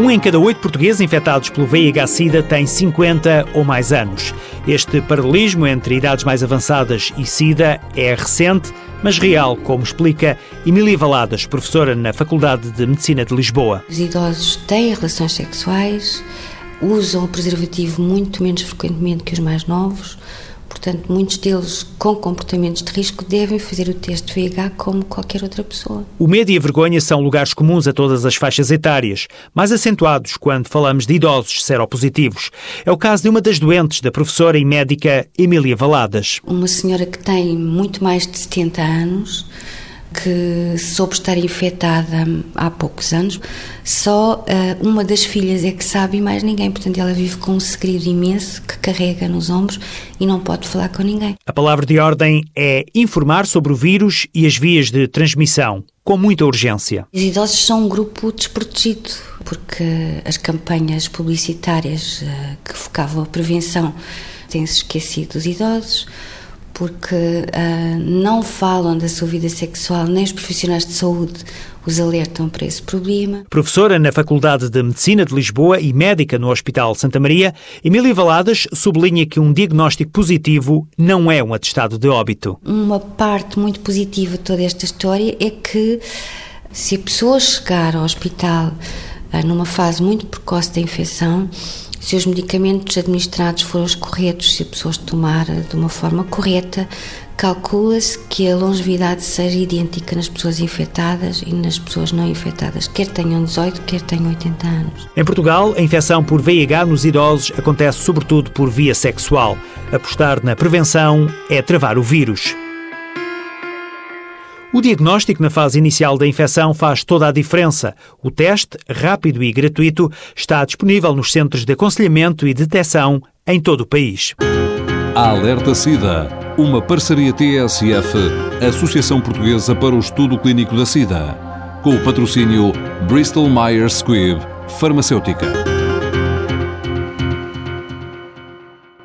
Um em cada oito portugueses infectados pelo VIH-Sida tem 50 ou mais anos. Este paralelismo entre idades mais avançadas e Sida é recente, mas real, como explica Emília Valadas, professora na Faculdade de Medicina de Lisboa. Os idosos têm relações sexuais, usam o preservativo muito menos frequentemente que os mais novos, Portanto, muitos deles com comportamentos de risco devem fazer o teste VIH como qualquer outra pessoa. O medo e a vergonha são lugares comuns a todas as faixas etárias, mais acentuados quando falamos de idosos seropositivos. É o caso de uma das doentes, da professora e médica Emília Valadas. Uma senhora que tem muito mais de 70 anos, que soube estar infectada há poucos anos. Só uh, uma das filhas é que sabe e mais ninguém. Portanto, ela vive com um segredo imenso que carrega nos ombros e não pode falar com ninguém. A palavra de ordem é informar sobre o vírus e as vias de transmissão. Com muita urgência. Os idosos são um grupo desprotegido, porque as campanhas publicitárias uh, que focavam a prevenção têm-se esquecido dos idosos porque uh, não falam da sua vida sexual, nem os profissionais de saúde os alertam para esse problema. Professora na Faculdade de Medicina de Lisboa e médica no Hospital Santa Maria, Emília Valadas sublinha que um diagnóstico positivo não é um atestado de óbito. Uma parte muito positiva de toda esta história é que se a pessoa chegar ao hospital uh, numa fase muito precoce da infecção, se os medicamentos administrados forem os corretos, se a pessoa os tomar de uma forma correta, calcula-se que a longevidade seja idêntica nas pessoas infectadas e nas pessoas não infectadas, quer tenham 18, quer tenham 80 anos. Em Portugal, a infecção por VIH nos idosos acontece sobretudo por via sexual. Apostar na prevenção é travar o vírus. O diagnóstico na fase inicial da infecção faz toda a diferença. O teste, rápido e gratuito, está disponível nos centros de aconselhamento e detecção em todo o país. A Alerta SIDA, uma parceria TSF, Associação Portuguesa para o Estudo Clínico da SIDA, com o patrocínio Bristol Myers Squibb, Farmacêutica.